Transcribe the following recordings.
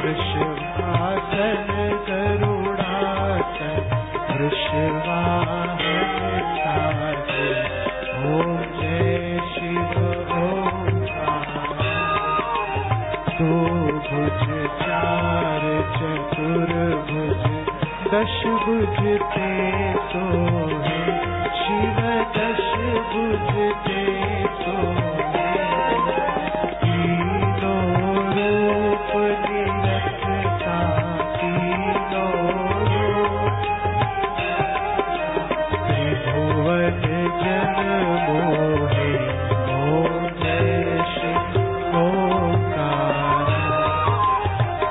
कृष्ण धरुणा च कृष्ण जय शिवो भुज चार च दुर्भज कश् भुजते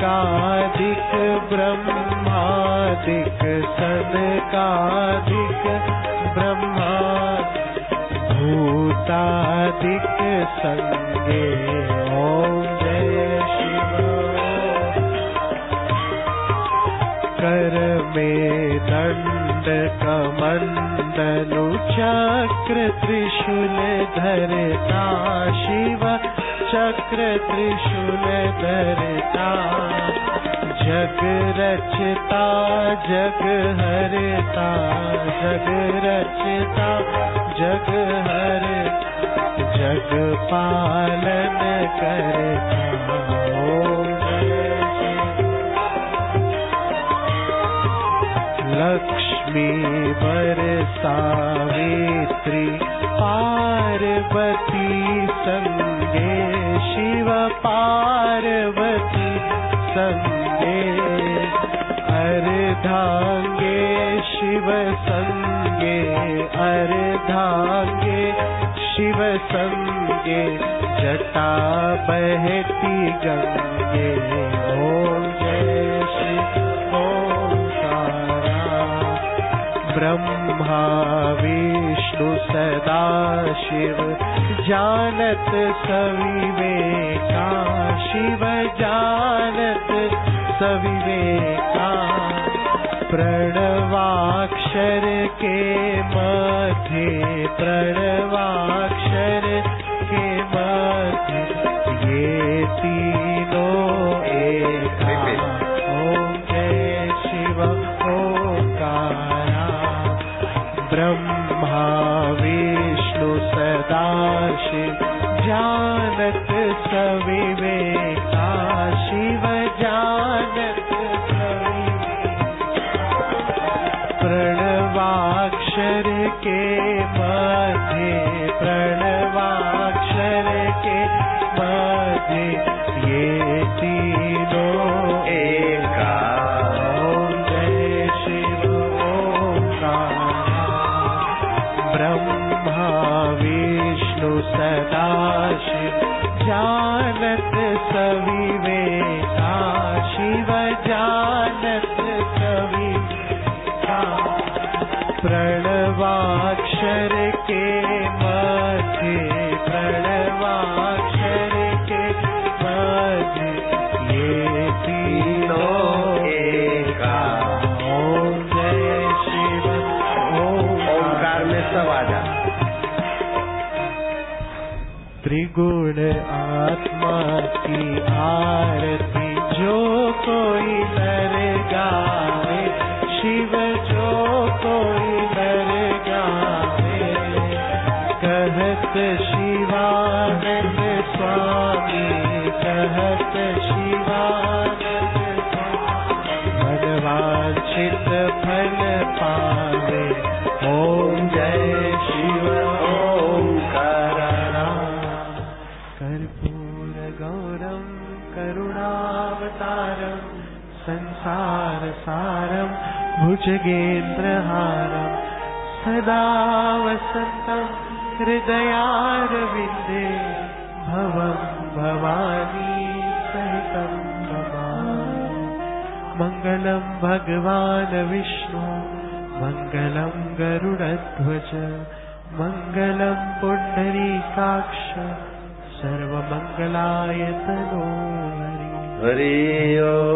कादिक ब्रह्मादिक सन् काधिक ब्रह्मा भूतादिक सङ्गे ॐ जय शिव। कर् मे नन्द कमन्दनुक्र त्रिशूल धरता शिव। चक्र त्रिशूल धरता, जग रचता, जग हरता, जग रचता, जग हर जग पालन करता। ओम वर सावि पार्वती संज्ञे शिव पार्वती सङ्गे अर शिव संज्ञे अर्धाङ्गे शिव संज्ञे जटा बहती गङ्गे ॐ जय श्री ब्रह्मा विष्णु सदा शिव जानत सविवेका शिव जानत सविवेका, प्रणवाक्षर के मध्य, प्रणवाक्षर के मध्य, ये तीनों सविवेका शिव जानत प्रणवाक्षर के मध्य, प्रणवाक्षर के मध्य, ये तीनों एका ओम जय शिव ओंकारा ब्रह्मा विष्णु सदा शिव जानत सविवेका शिव जानत कवि प्रणवाक्षर के त्रिगुण आत्मा की आरती, जो कोई नर गावे शिव जो कोई नर गावे कहत शिवानंद स्वामी, कहत शिवानंद मन वांछित फल पावे। संसार सारम भुजगेन्द्रहारम सदा वसन्तं हृदयारविन्दे भवं भवानी सहितं मङ्गलं भगवान् विष्णु मङ्गलं गरुडध्वज मङ्गलं पुण्डरीकाक्ष सर्वमङ्गलाय तनो हरि Hari Om.